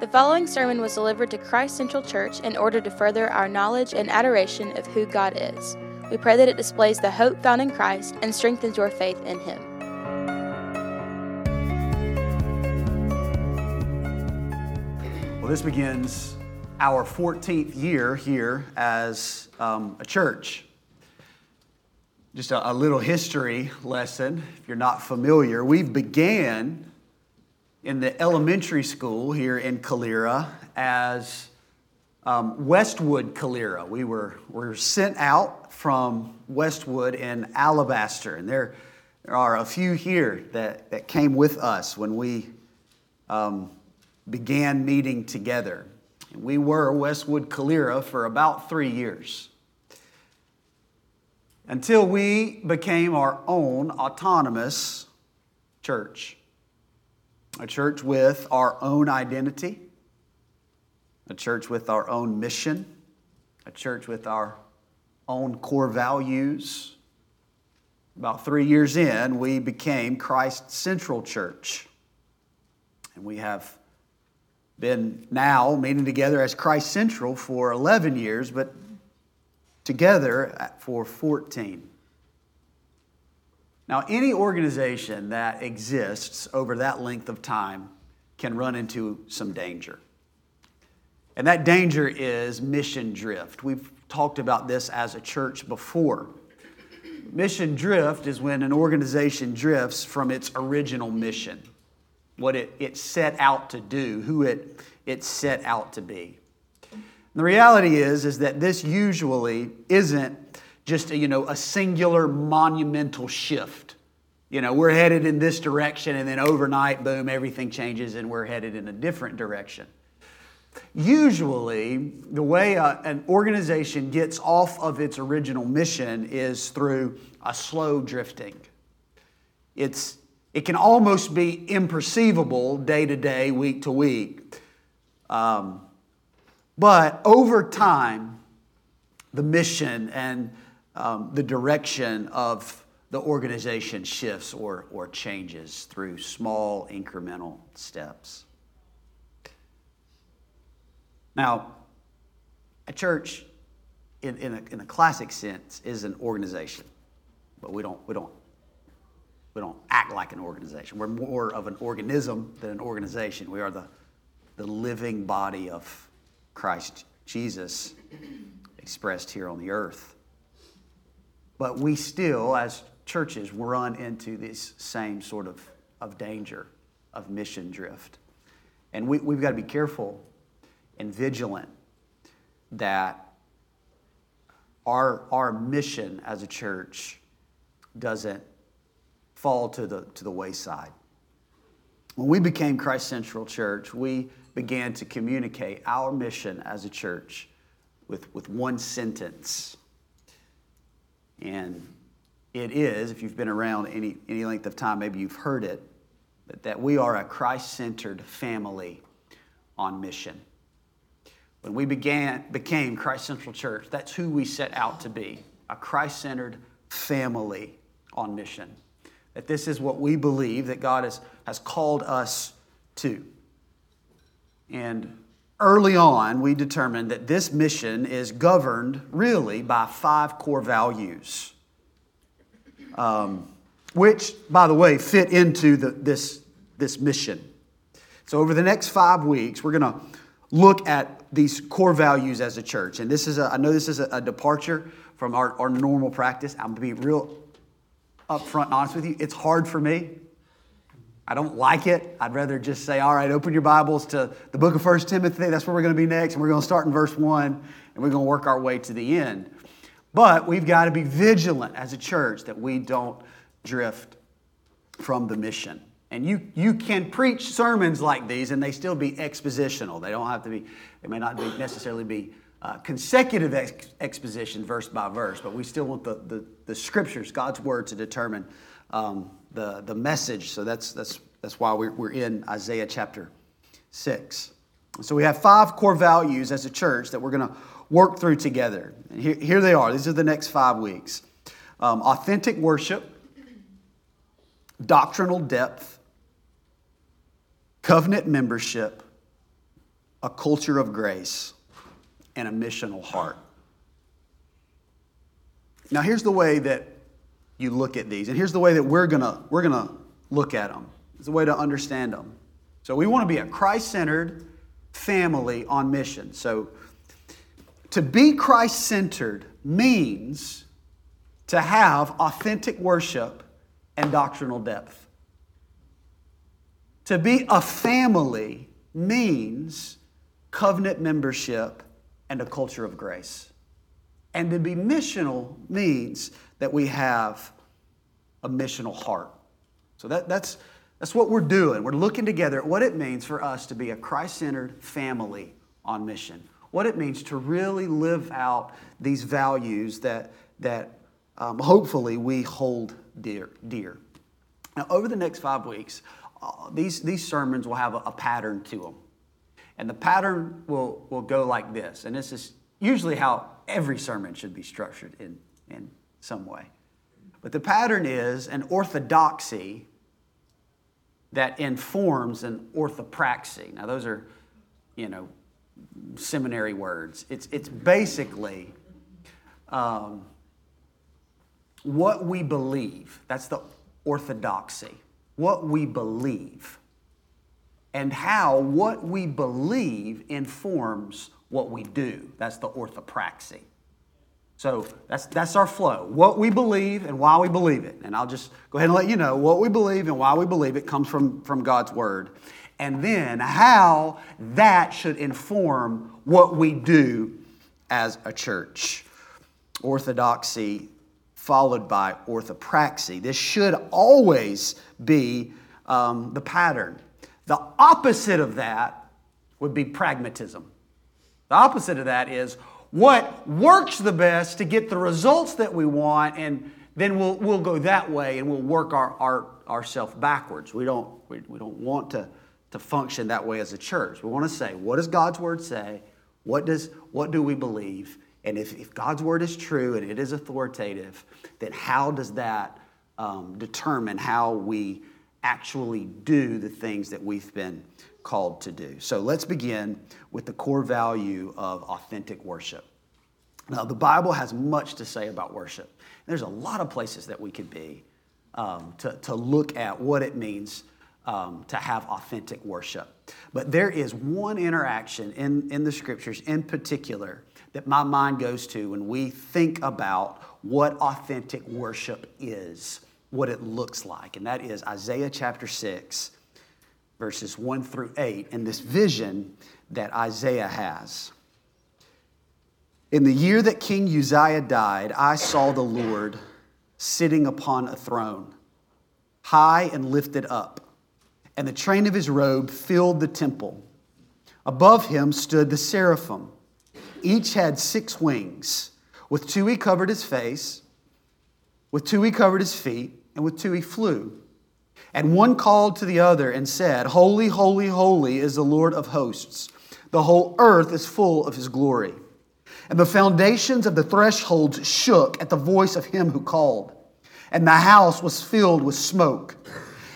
The following sermon was delivered to Christ Central Church in order to further our knowledge and adoration of who God is. We pray that it displays the hope found in Christ and strengthens your faith in Him. Well, this begins our 14th year here as um, a church. Just a, a, little history lesson, if you're not familiar. We began in the elementary school here in Calera as um, Westwood Calera. We were, were sent out from Westwood in Alabaster, and there, there are a few here that, that came with us when we um, began meeting together. We were Westwood Calera for about three years until we became our own autonomous church. A church with our own identity, a church with our own mission, a church with our own core values. About three years in, we became Christ Central Church. And we have been now meeting together as Christ Central for 11 years, but together for 14. Now, any organization that exists over that length of time can run into some danger. And that danger is mission drift. We've talked about this as a church before. Mission drift is when an organization drifts from its original mission what it, it set out to do, who it, it set out to be. And the reality is, is that this usually isn't just a, you know, a singular monumental shift. You know, we're headed in this direction, and then overnight, boom, everything changes, and we're headed in a different direction. Usually, the way a, an organization gets off of its original mission is through a slow drifting. It's it can almost be imperceivable day to day, week to week. Um, but over time, the mission and um, the direction of the organization shifts or, or changes through small incremental steps. Now, a church, in, in, a, in a classic sense, is an organization, but we don't, we don't we don't act like an organization. We're more of an organism than an organization. We are the, the living body of Christ Jesus expressed here on the earth. But we still, as churches, run into this same sort of, of danger of mission drift. And we, we've got to be careful and vigilant that our, our mission as a church doesn't fall to the, to the wayside. When we became Christ Central Church, we began to communicate our mission as a church with, with one sentence. And it is, if you've been around any, any length of time, maybe you've heard it, but that we are a Christ centered family on mission. When we began, became Christ Central Church, that's who we set out to be a Christ centered family on mission that this is what we believe that God has, has called us to. And early on, we determined that this mission is governed really by five core values, um, which, by the way, fit into the, this, this mission. So, over the next five weeks, we're going to look at these core values as a church. And this is a, I know this is a, a departure from our, our normal practice. I'm going to be real upfront and honest with you, it's hard for me. I don't like it. I'd rather just say, all right, open your Bibles to the book of First Timothy. That's where we're going to be next. And we're going to start in verse 1 and we're going to work our way to the end. But we've got to be vigilant as a church that we don't drift from the mission. And you, you can preach sermons like these and they still be expositional. They don't have to be, they may not be necessarily be uh, consecutive ex- exposition, verse by verse, but we still want the, the, the scriptures, God's word, to determine um, the, the message. So that's, that's, that's why we're, we're in Isaiah chapter 6. So we have five core values as a church that we're going to work through together. And here, here they are. These are the next five weeks um, authentic worship, doctrinal depth, covenant membership, a culture of grace, and a missional heart. Now, here's the way that you look at these, and here's the way that we're gonna, we're gonna look at them. It's a way to understand them. So, we want to be a Christ centered family on mission. So, to be Christ centered means to have authentic worship and doctrinal depth. To be a family means covenant membership and a culture of grace. And to be missional means that we have a missional heart. So that, that's, that's what we're doing. We're looking together at what it means for us to be a Christ centered family on mission. What it means to really live out these values that, that um, hopefully we hold dear, dear. Now, over the next five weeks, uh, these, these sermons will have a, a pattern to them. And the pattern will, will go like this. And this is usually how every sermon should be structured in, in some way. But the pattern is an orthodoxy that informs an orthopraxy. Now, those are, you know, seminary words. It's, it's basically um, what we believe. That's the orthodoxy. What we believe. And how what we believe informs what we do. That's the orthopraxy. So that's, that's our flow. What we believe and why we believe it. And I'll just go ahead and let you know what we believe and why we believe it comes from, from God's Word. And then how that should inform what we do as a church. Orthodoxy followed by orthopraxy. This should always be um, the pattern. The opposite of that would be pragmatism. The opposite of that is what works the best to get the results that we want, and then we'll, we'll go that way and we'll work our, our, ourselves backwards. We don't, we, we don't want to, to function that way as a church. We want to say, what does God's word say? What, does, what do we believe? And if, if God's word is true and it is authoritative, then how does that um, determine how we actually do the things that we've been called to do? So let's begin with the core value of authentic worship. Now, the Bible has much to say about worship. There's a lot of places that we could be um, to, to look at what it means um, to have authentic worship. But there is one interaction in, in the scriptures in particular that my mind goes to when we think about what authentic worship is, what it looks like. And that is Isaiah chapter 6, verses 1 through 8, and this vision that Isaiah has. In the year that King Uzziah died, I saw the Lord sitting upon a throne, high and lifted up, and the train of his robe filled the temple. Above him stood the seraphim. Each had six wings. With two he covered his face, with two he covered his feet, and with two he flew. And one called to the other and said, Holy, holy, holy is the Lord of hosts. The whole earth is full of his glory. And the foundations of the thresholds shook at the voice of him who called, and the house was filled with smoke.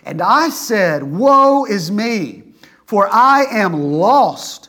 And I said, Woe is me, for I am lost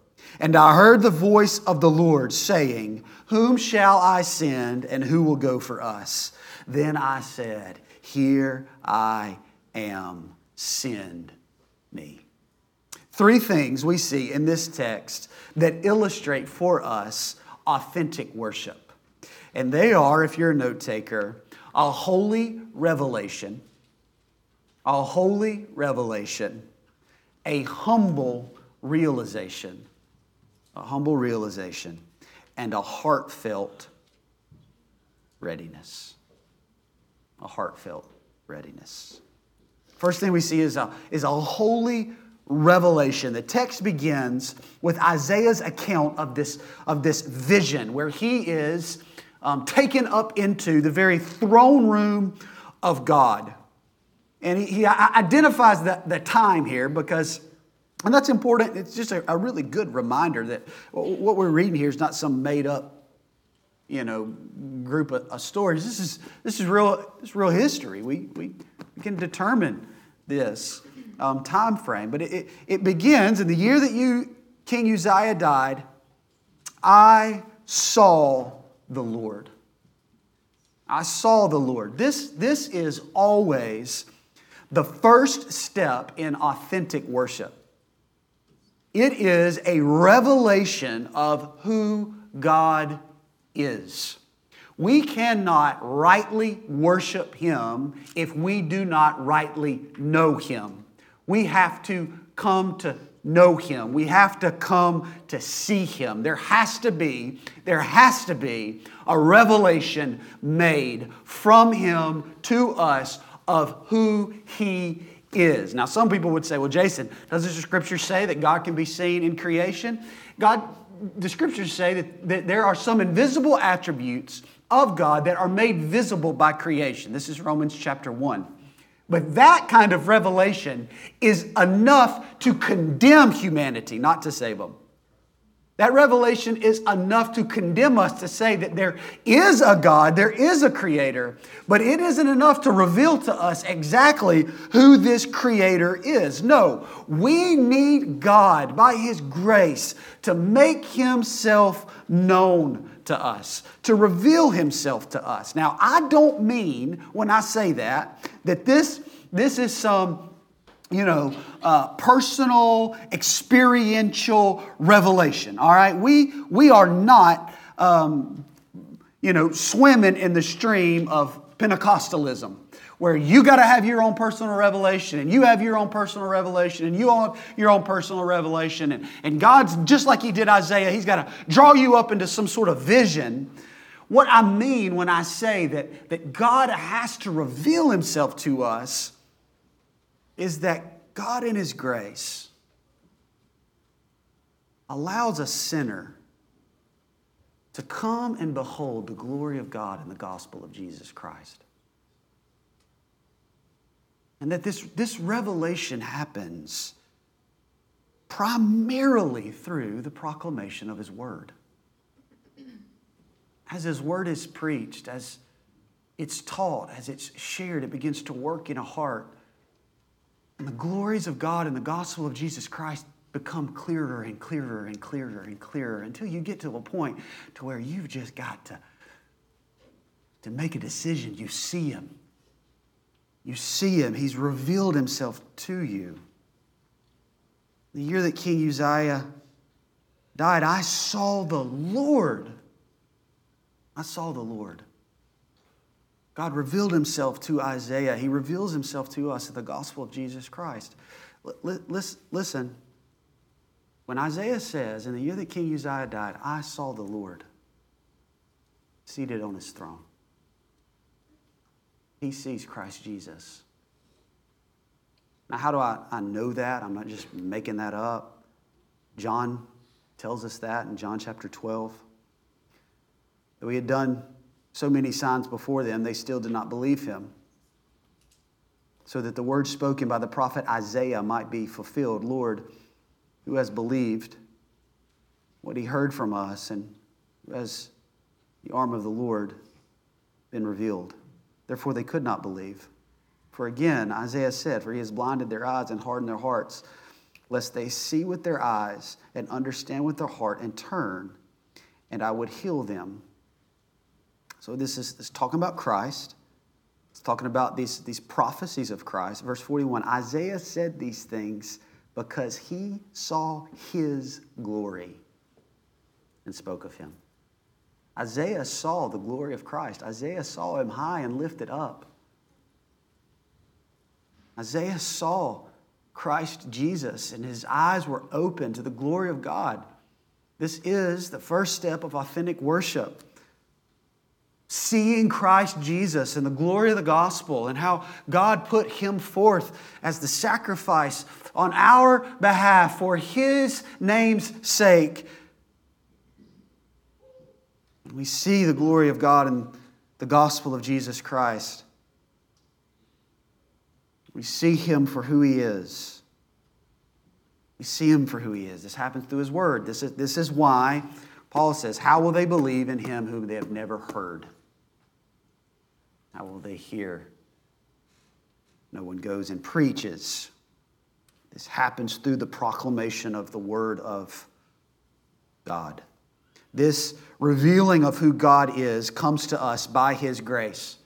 And I heard the voice of the Lord saying, Whom shall I send, and who will go for us? Then I said, Here I am, send me. Three things we see in this text that illustrate for us authentic worship. And they are, if you're a note taker, a holy revelation, a holy revelation, a humble realization, a humble realization, and a heartfelt readiness. A heartfelt readiness. First thing we see is a, is a holy revelation. The text begins with Isaiah's account of this, of this vision where he is um, taken up into the very throne room of God. And he, he identifies the, the time here because, and that's important. It's just a, a really good reminder that what we're reading here is not some made up, you know, group of, of stories. This is, this is real, is real history. We, we, we can determine this um, time frame. But it, it, it begins in the year that you, King Uzziah died, I saw the Lord. I saw the Lord. This, this is always the first step in authentic worship. It is a revelation of who God is. We cannot rightly worship Him if we do not rightly know Him. We have to come to know him. We have to come to see him. There has to be, there has to be a revelation made from him to us of who he is. Now, some people would say, well, Jason, does the scripture say that God can be seen in creation? God, the scriptures say that, that there are some invisible attributes of God that are made visible by creation. This is Romans chapter 1. But that kind of revelation is enough to condemn humanity, not to save them. That revelation is enough to condemn us to say that there is a God, there is a creator, but it isn't enough to reveal to us exactly who this creator is. No, we need God by his grace to make himself known to us, to reveal himself to us. Now, I don't mean when I say that, that this, this is some you know, uh, personal, experiential revelation. All right, we we are not, um, you know, swimming in the stream of Pentecostalism, where you got to have your own personal revelation, and you have your own personal revelation, and you have your own personal revelation, and, and God's just like He did Isaiah. He's got to draw you up into some sort of vision. What I mean when I say that, that God has to reveal Himself to us is that God, in His grace, allows a sinner to come and behold the glory of God in the gospel of Jesus Christ. And that this, this revelation happens primarily through the proclamation of His Word. As His Word is preached, as it's taught, as it's shared, it begins to work in a heart and the glories of God and the gospel of Jesus Christ become clearer and clearer and clearer and clearer until you get to a point to where you've just got to, to make a decision. You see him. You see him. He's revealed himself to you. The year that King Uzziah died, I saw the Lord. I saw the Lord. God revealed himself to Isaiah. He reveals himself to us in the gospel of Jesus Christ. Listen, when Isaiah says, in the year that King Uzziah died, I saw the Lord seated on his throne, he sees Christ Jesus. Now, how do I, I know that? I'm not just making that up. John tells us that in John chapter 12. That we had done so many signs before them, they still did not believe him. So that the word spoken by the prophet Isaiah might be fulfilled Lord, who has believed what he heard from us, and who has the arm of the Lord been revealed? Therefore, they could not believe. For again, Isaiah said, For he has blinded their eyes and hardened their hearts, lest they see with their eyes and understand with their heart and turn, and I would heal them. So this is, is talking about Christ. It's talking about these, these prophecies of Christ. Verse 41 Isaiah said these things because he saw his glory and spoke of him. Isaiah saw the glory of Christ. Isaiah saw him high and lifted up. Isaiah saw Christ Jesus, and his eyes were open to the glory of God. This is the first step of authentic worship seeing Christ Jesus and the glory of the gospel and how God put him forth as the sacrifice on our behalf for his name's sake. We see the glory of God in the gospel of Jesus Christ. We see him for who he is. We see him for who he is. This happens through his word. This is, this is why Paul says, How will they believe in him whom they have never heard? How will they hear? No one goes and preaches. This happens through the proclamation of the word of God. This revealing of who God is comes to us by his grace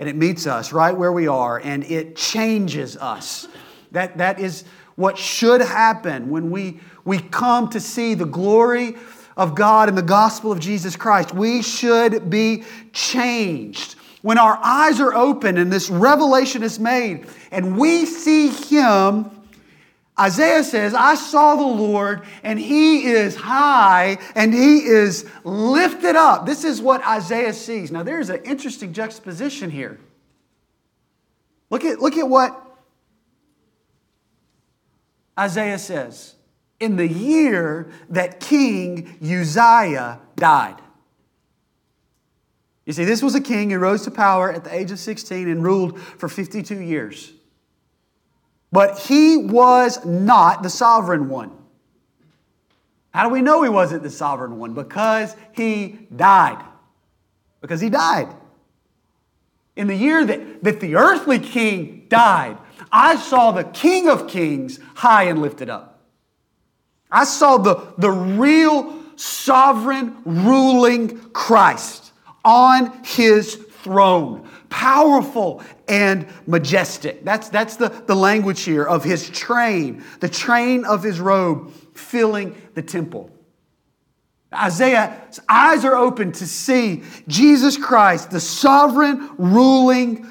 and it meets us right where we are and it changes us. That, that is what should happen when we, we come to see the glory of God in the gospel of Jesus Christ. We should be changed. When our eyes are open and this revelation is made and we see Him Isaiah says, I saw the Lord and he is high and he is lifted up. This is what Isaiah sees. Now, there's an interesting juxtaposition here. Look at, look at what Isaiah says. In the year that King Uzziah died. You see, this was a king who rose to power at the age of 16 and ruled for 52 years. But he was not the sovereign one. How do we know he wasn't the sovereign one? Because he died. Because he died. In the year that, that the earthly king died, I saw the King of Kings high and lifted up. I saw the, the real sovereign ruling Christ on his throne powerful and majestic. That's, that's the, the language here of his train, the train of his robe filling the temple. Isaiah's eyes are open to see Jesus Christ, the sovereign, ruling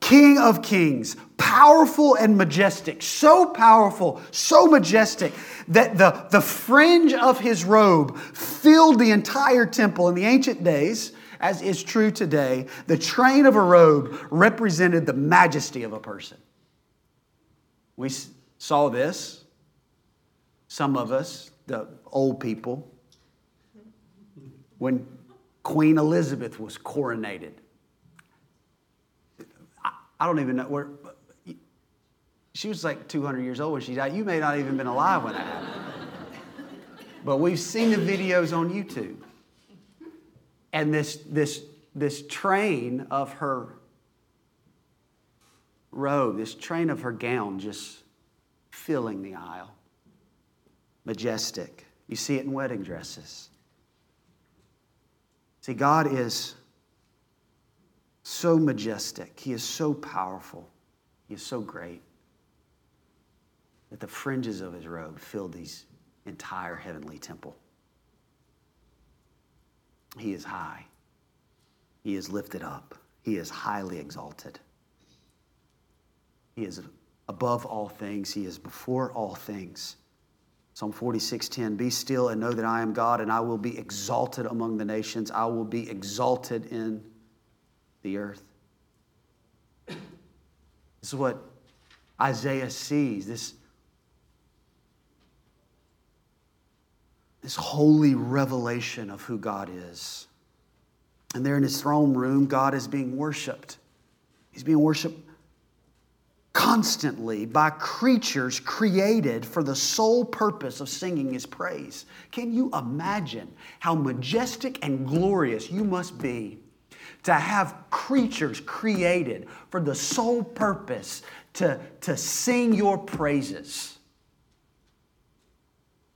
King of kings, powerful and majestic, so powerful, so majestic that the, the fringe of his robe filled the entire temple in the ancient days as is true today, the train of a robe represented the majesty of a person. We saw this, some of us, the old people, when Queen Elizabeth was coronated. I don't even know where. She was like 200 years old when she died. You may not even been alive when that happened. But we've seen the videos on YouTube and this, this, this train of her robe, this train of her gown just filling the aisle. Majestic. You see it in wedding dresses. See, God is so majestic, He is so powerful, He is so great that the fringes of His robe filled these entire heavenly temple. He is high. He is lifted up. He is highly exalted. He is above all things. He is before all things. Psalm 46:10 Be still and know that I am God and I will be exalted among the nations. I will be exalted in the earth. This is what Isaiah sees. This this holy revelation of who God is. And there in his throne room, God is being worshiped. He's being worshiped constantly by creatures created for the sole purpose of singing his praise. Can you imagine how majestic and glorious you must be to have creatures created for the sole purpose to, to sing your praises?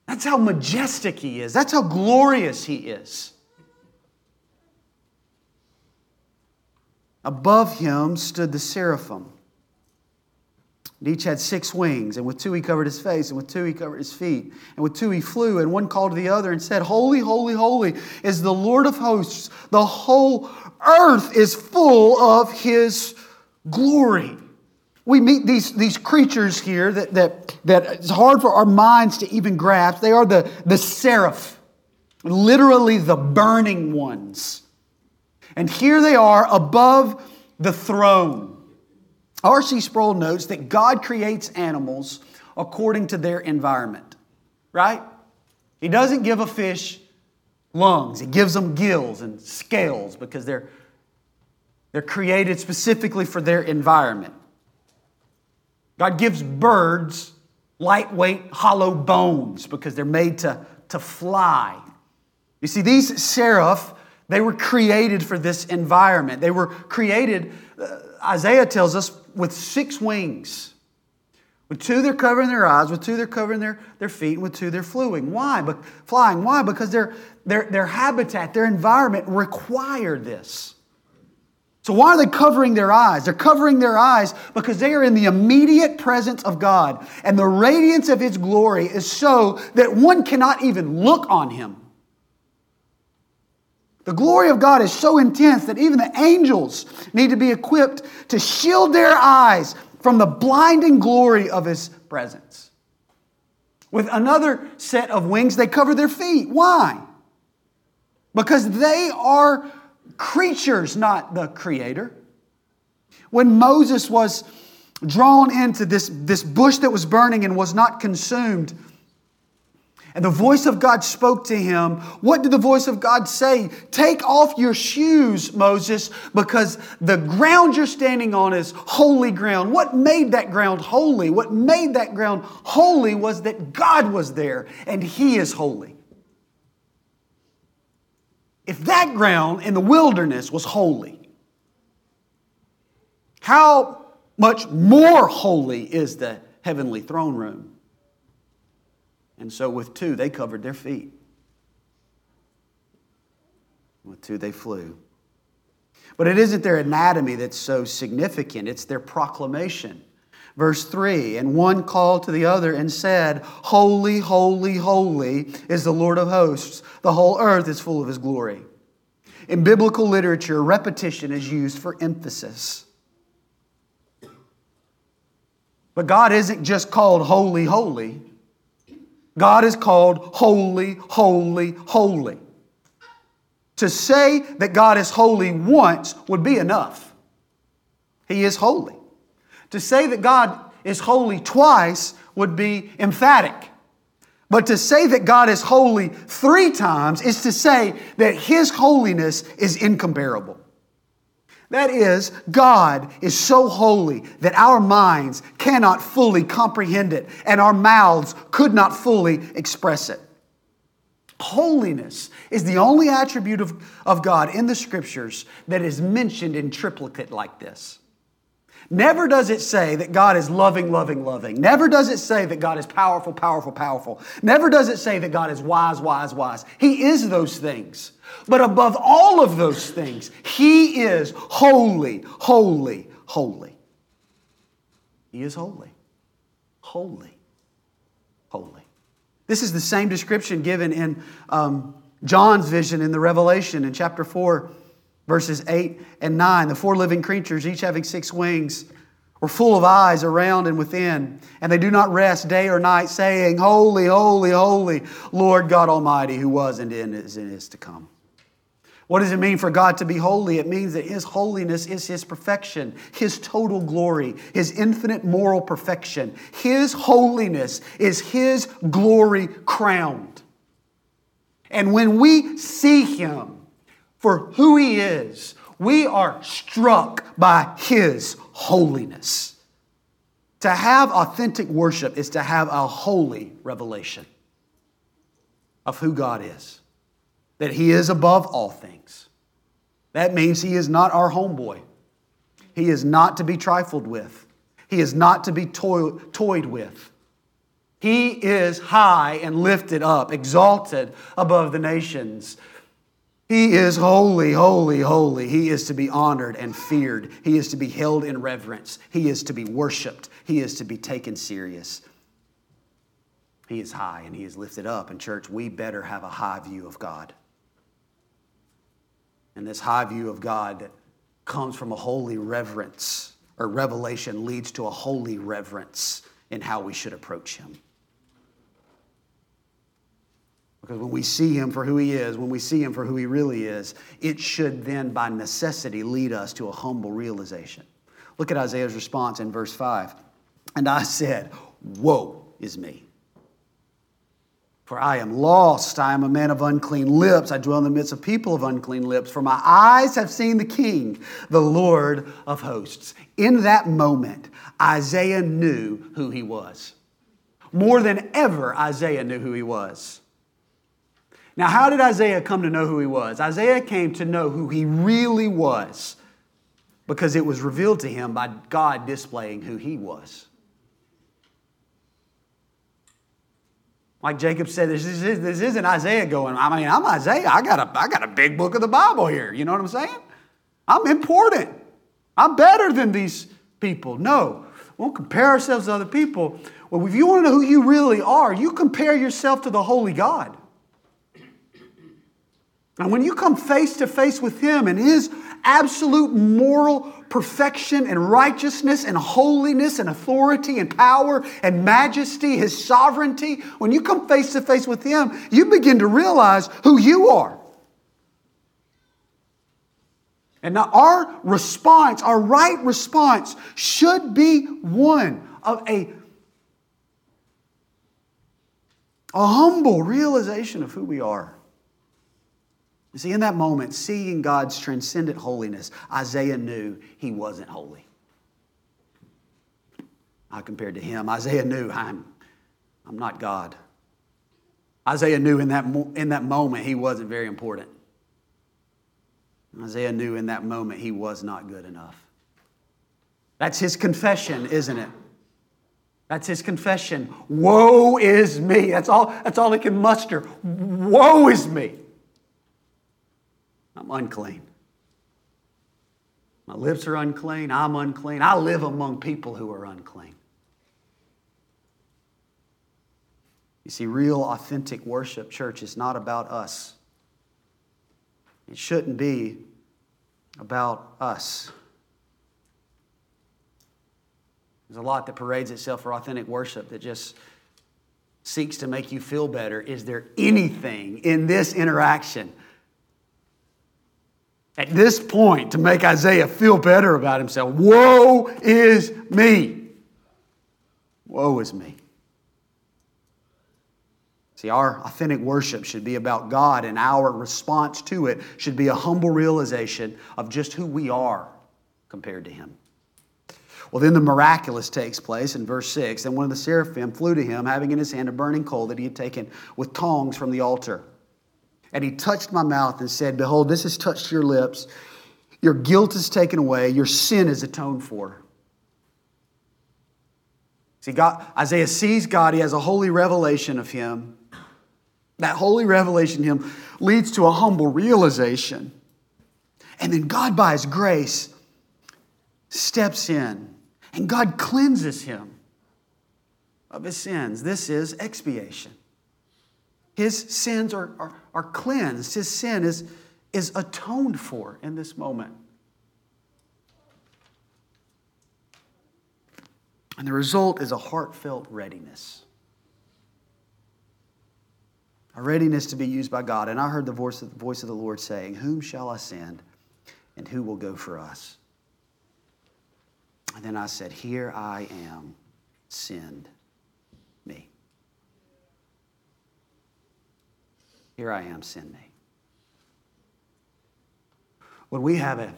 That's how majestic he is. That's how glorious he is. Above him stood the seraphim. And each had six wings, and with two he covered his face, and with two he covered his feet, and with two he flew, and one called to the other and said, Holy, holy, holy is the Lord of hosts. The whole earth is full of his glory we meet these, these creatures here that, that, that it's hard for our minds to even grasp. They are the, the seraph, literally the burning ones. And here they are above the throne. R.C. Sproul notes that God creates animals according to their environment, right? He doesn't give a fish lungs, He gives them gills and scales because they're, they're created specifically for their environment. God gives birds lightweight, hollow bones because they're made to, to fly. You see, these seraph, they were created for this environment. They were created, uh, Isaiah tells us, with six wings. With two, they're covering their eyes. With two, they're covering their, their feet. With two, they're flying. Why? But, flying. Why? Because their, their, their habitat, their environment required this. So, why are they covering their eyes? They're covering their eyes because they are in the immediate presence of God. And the radiance of His glory is so that one cannot even look on Him. The glory of God is so intense that even the angels need to be equipped to shield their eyes from the blinding glory of His presence. With another set of wings, they cover their feet. Why? Because they are creatures, not the Creator. When Moses was drawn into this, this bush that was burning and was not consumed, and the voice of God spoke to him. What did the voice of God say? Take off your shoes, Moses, because the ground you're standing on is holy ground. What made that ground holy? What made that ground holy was that God was there and He is holy. If that ground in the wilderness was holy, how much more holy is the heavenly throne room? And so with two, they covered their feet. With two, they flew. But it isn't their anatomy that's so significant, it's their proclamation. Verse 3 And one called to the other and said, Holy, holy, holy is the Lord of hosts. The whole earth is full of his glory. In biblical literature, repetition is used for emphasis. But God isn't just called holy, holy. God is called holy, holy, holy. To say that God is holy once would be enough. He is holy. To say that God is holy twice would be emphatic. But to say that God is holy three times is to say that His holiness is incomparable. That is, God is so holy that our minds cannot fully comprehend it and our mouths could not fully express it. Holiness is the only attribute of, of God in the scriptures that is mentioned in triplicate like this. Never does it say that God is loving, loving, loving. Never does it say that God is powerful, powerful, powerful. Never does it say that God is wise, wise, wise. He is those things. But above all of those things, He is holy, holy, holy. He is holy, holy, holy. This is the same description given in um, John's vision in the Revelation in chapter 4 verses 8 and 9. The four living creatures, each having six wings, were full of eyes around and within, and they do not rest day or night, saying, Holy, holy, holy, Lord God Almighty, who was and is and is to come. What does it mean for God to be holy? It means that His holiness is His perfection, His total glory, His infinite moral perfection. His holiness is His glory crowned. And when we see Him, for who He is, we are struck by His holiness. To have authentic worship is to have a holy revelation of who God is, that He is above all things. That means He is not our homeboy, He is not to be trifled with, He is not to be toy- toyed with. He is high and lifted up, exalted above the nations. He is holy, holy, holy. He is to be honored and feared. He is to be held in reverence. He is to be worshiped. He is to be taken serious. He is high and he is lifted up. And, church, we better have a high view of God. And this high view of God that comes from a holy reverence or revelation leads to a holy reverence in how we should approach him. Because when we see him for who he is, when we see him for who he really is, it should then, by necessity, lead us to a humble realization. Look at Isaiah's response in verse 5. And I said, Woe is me. For I am lost. I am a man of unclean lips. I dwell in the midst of people of unclean lips. For my eyes have seen the King, the Lord of hosts. In that moment, Isaiah knew who he was. More than ever, Isaiah knew who he was. Now, how did Isaiah come to know who he was? Isaiah came to know who he really was because it was revealed to him by God displaying who he was. Like Jacob said, this, is, this isn't Isaiah going, I mean, I'm Isaiah. I got, a, I got a big book of the Bible here. You know what I'm saying? I'm important. I'm better than these people. No, we won't compare ourselves to other people. Well, if you want to know who you really are, you compare yourself to the Holy God. And when you come face to face with Him and His absolute moral perfection and righteousness and holiness and authority and power and majesty, His sovereignty, when you come face to face with Him, you begin to realize who you are. And now, our response, our right response, should be one of a, a humble realization of who we are. You see, in that moment, seeing God's transcendent holiness, Isaiah knew he wasn't holy. I compared to him. Isaiah knew I'm, I'm not God. Isaiah knew in that, in that moment he wasn't very important. Isaiah knew in that moment he was not good enough. That's his confession, isn't it? That's his confession. Woe is me. That's all, that's all he can muster. Woe is me. I'm unclean. My lips are unclean. I'm unclean. I live among people who are unclean. You see, real, authentic worship, church, is not about us. It shouldn't be about us. There's a lot that parades itself for authentic worship that just seeks to make you feel better. Is there anything in this interaction at this point to make Isaiah feel better about himself. Woe is me! Woe is me. See, our authentic worship should be about God, and our response to it should be a humble realization of just who we are compared to Him. Well, then the miraculous takes place in verse 6. And one of the seraphim flew to him, having in his hand a burning coal that he had taken with tongs from the altar. And he touched my mouth and said, Behold, this has touched your lips. Your guilt is taken away, your sin is atoned for. See, God, Isaiah sees God, he has a holy revelation of him. That holy revelation of him leads to a humble realization. And then God, by his grace, steps in and God cleanses him of his sins. This is expiation. His sins are, are, are cleansed, his sin is, is atoned for in this moment. And the result is a heartfelt readiness. A readiness to be used by God. And I heard the voice of the, voice of the Lord saying, Whom shall I send, and who will go for us? And then I said, Here I am, send me. Here I am, send me. When we have a,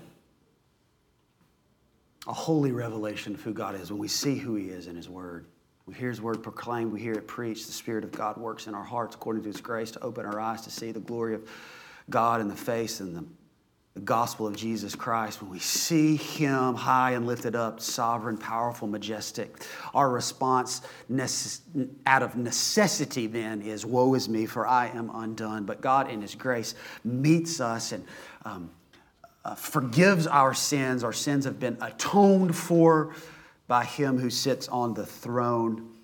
a holy revelation of who God is, when we see who He is in His Word, we hear His Word proclaimed, we hear it preached, the Spirit of God works in our hearts according to His grace to open our eyes to see the glory of God in the face and the the gospel of Jesus Christ, when we see him high and lifted up, sovereign, powerful, majestic, our response out of necessity then is, Woe is me, for I am undone. But God, in his grace, meets us and um, uh, forgives our sins. Our sins have been atoned for by him who sits on the throne.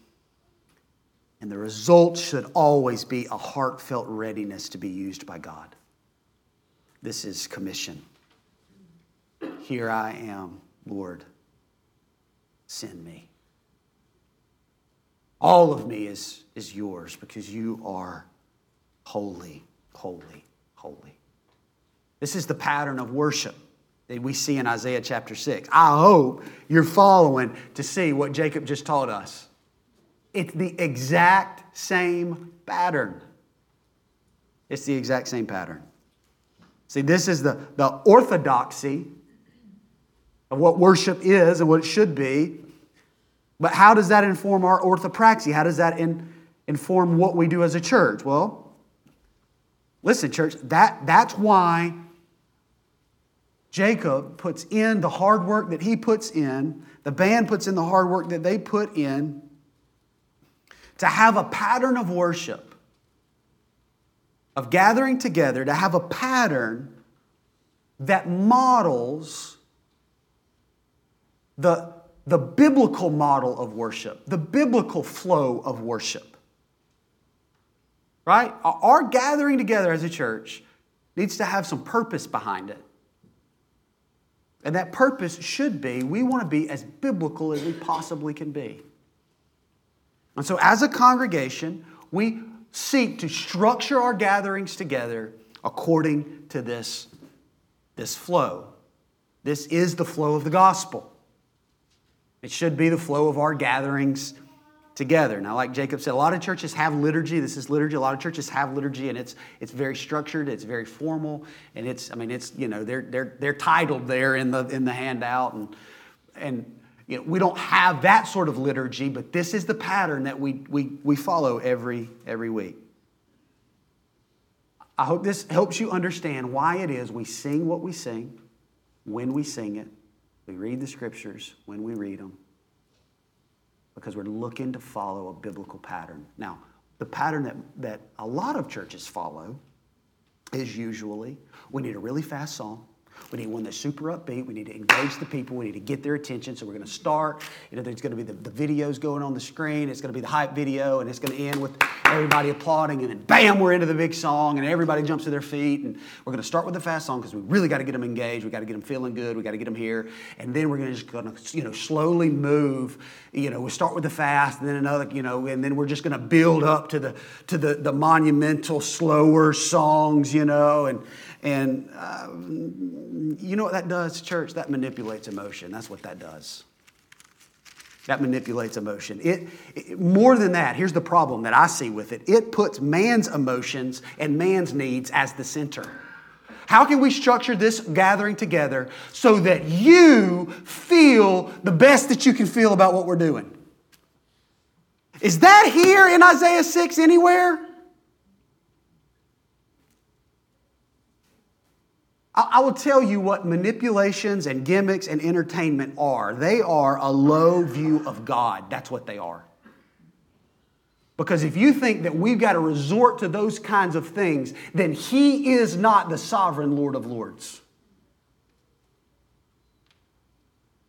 And the result should always be a heartfelt readiness to be used by God. This is commission. Here I am, Lord. Send me. All of me is, is yours because you are holy, holy, holy. This is the pattern of worship that we see in Isaiah chapter 6. I hope you're following to see what Jacob just taught us. It's the exact same pattern. It's the exact same pattern. See, this is the, the orthodoxy of what worship is and what it should be. But how does that inform our orthopraxy? How does that in, inform what we do as a church? Well, listen, church, that, that's why Jacob puts in the hard work that he puts in, the band puts in the hard work that they put in to have a pattern of worship, of gathering together, to have a pattern that models the, the biblical model of worship, the biblical flow of worship. Right? Our gathering together as a church needs to have some purpose behind it. And that purpose should be we want to be as biblical as we possibly can be. And so, as a congregation, we seek to structure our gatherings together according to this, this flow. This is the flow of the gospel. It should be the flow of our gatherings together. Now, like Jacob said, a lot of churches have liturgy. This is liturgy. A lot of churches have liturgy, and it's it's very structured. It's very formal, and it's I mean it's you know they're they're they're titled there in the in the handout, and and you know, we don't have that sort of liturgy, but this is the pattern that we we we follow every every week. I hope this helps you understand why it is we sing what we sing, when we sing it, we read the scriptures when we read them because we're looking to follow a biblical pattern. Now, the pattern that, that a lot of churches follow is usually we need a really fast song. We need one that's super upbeat. We need to engage the people. We need to get their attention. So we're going to start. You know, there's going to be the, the videos going on the screen. It's going to be the hype video, and it's going to end with everybody applauding. And then, bam, we're into the big song, and everybody jumps to their feet. And we're going to start with the fast song because we really got to get them engaged. We got to get them feeling good. We got to get them here. And then we're going to just going to, you know, slowly move. You know, we start with the fast, and then another, you know, and then we're just going to build up to the to the the monumental, slower songs. You know, and and uh, you know what that does, church? That manipulates emotion. That's what that does. That manipulates emotion. It, it, more than that, here's the problem that I see with it. It puts man's emotions and man's needs as the center. How can we structure this gathering together so that you feel the best that you can feel about what we're doing? Is that here in Isaiah 6 anywhere? I will tell you what manipulations and gimmicks and entertainment are. They are a low view of God. That's what they are. Because if you think that we've got to resort to those kinds of things, then He is not the sovereign Lord of Lords.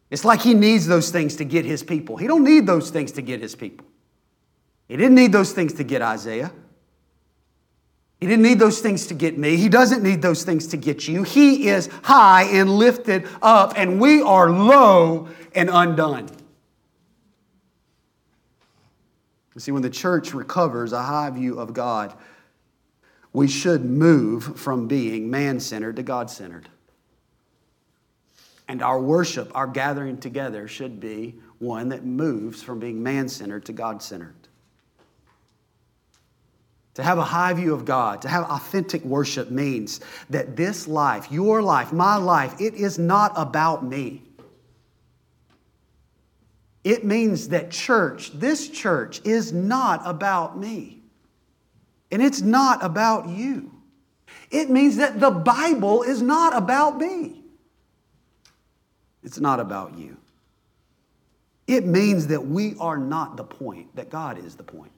It's like He needs those things to get His people. He don't need those things to get His people. He didn't need those things to get Isaiah. He didn't need those things to get me. He doesn't need those things to get you. He is high and lifted up, and we are low and undone. You see, when the church recovers a high view of God, we should move from being man centered to God centered. And our worship, our gathering together, should be one that moves from being man centered to God centered to have a high view of God, to have authentic worship means that this life, your life, my life, it is not about me. It means that church, this church, is not about me. And it's not about you. It means that the Bible is not about me. It's not about you. It means that we are not the point, that God is the point.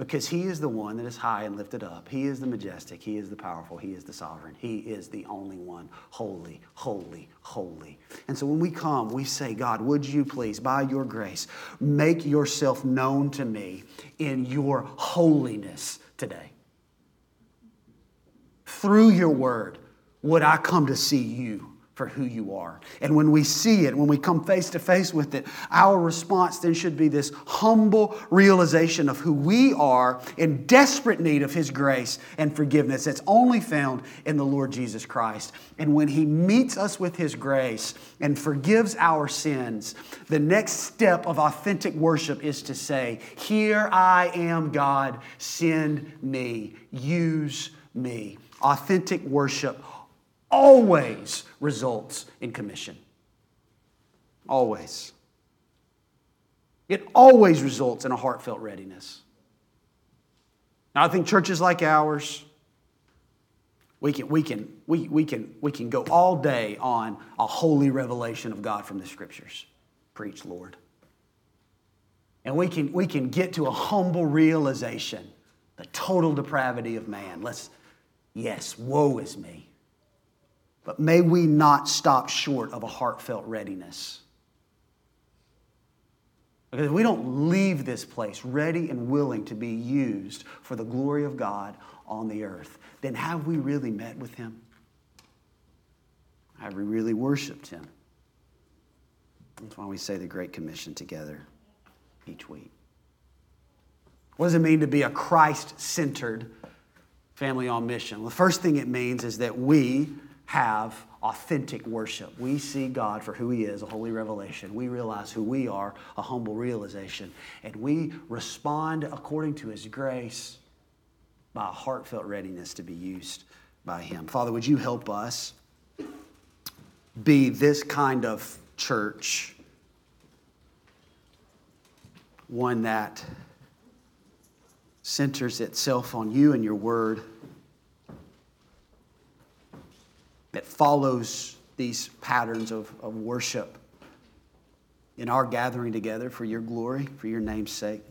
Because he is the one that is high and lifted up. He is the majestic. He is the powerful. He is the sovereign. He is the only one. Holy, holy, holy. And so when we come, we say, God, would you please, by your grace, make yourself known to me in your holiness today? Through your word, would I come to see you for who you are. And when we see it, when we come face to face with it, our response then should be this humble realization of who we are in desperate need of His grace and forgiveness that's only found in the Lord Jesus Christ. And when He meets us with His grace and forgives our sins, the next step of authentic worship is to say, Here I am, God, send me, use me. Authentic worship always results in commission. Always. It always results in a heartfelt readiness. Now, I think churches like ours, we can, we, can, we, we, can, we can go all day on a holy revelation of God from the scriptures. Preach, Lord. And we can, we can get to a humble realization, the total depravity of man. Let's, yes, woe is me. But may we not stop short of a heartfelt readiness. Because if we don't leave this place ready and willing to be used for the glory of God on the earth, then have we really met with Him? Have we really worshiped Him? That's why we say the Great Commission together each week. What does it mean to be a Christ centered family on mission? Well, the first thing it means is that we have authentic worship. We see God for who He is, a holy revelation. We realize who we are, a humble realization. And we respond according to His grace by a heartfelt readiness to be used by Him. Father, would you help us be this kind of church? One that centers itself on you and your word that follows these patterns of, of worship in our gathering together for your glory, for your name's sake.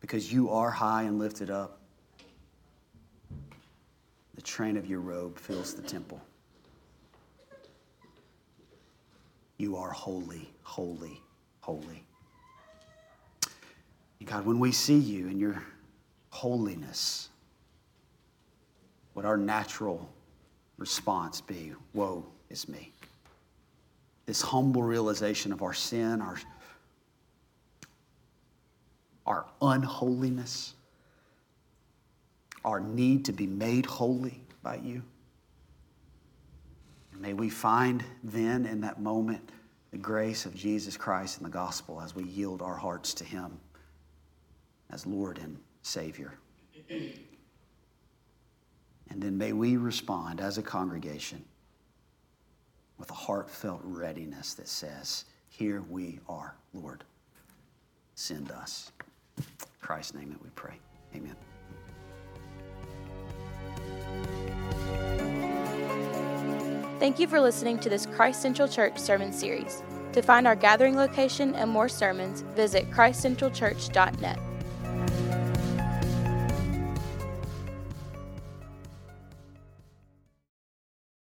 Because you are high and lifted up. The train of your robe fills the temple. You are holy, holy, holy. God, when we see you in your holiness, would our natural response be, Woe is me? This humble realization of our sin, our, our unholiness, our need to be made holy by you. May we find then in that moment the grace of Jesus Christ and the gospel as we yield our hearts to Him as Lord and Savior. And then may we respond as a congregation with a heartfelt readiness that says, Here we are, Lord. Send us. In Christ's name that we pray. Amen. Thank you for listening to this Christ Central Church sermon series. To find our gathering location and more sermons, visit christcentralchurch.net.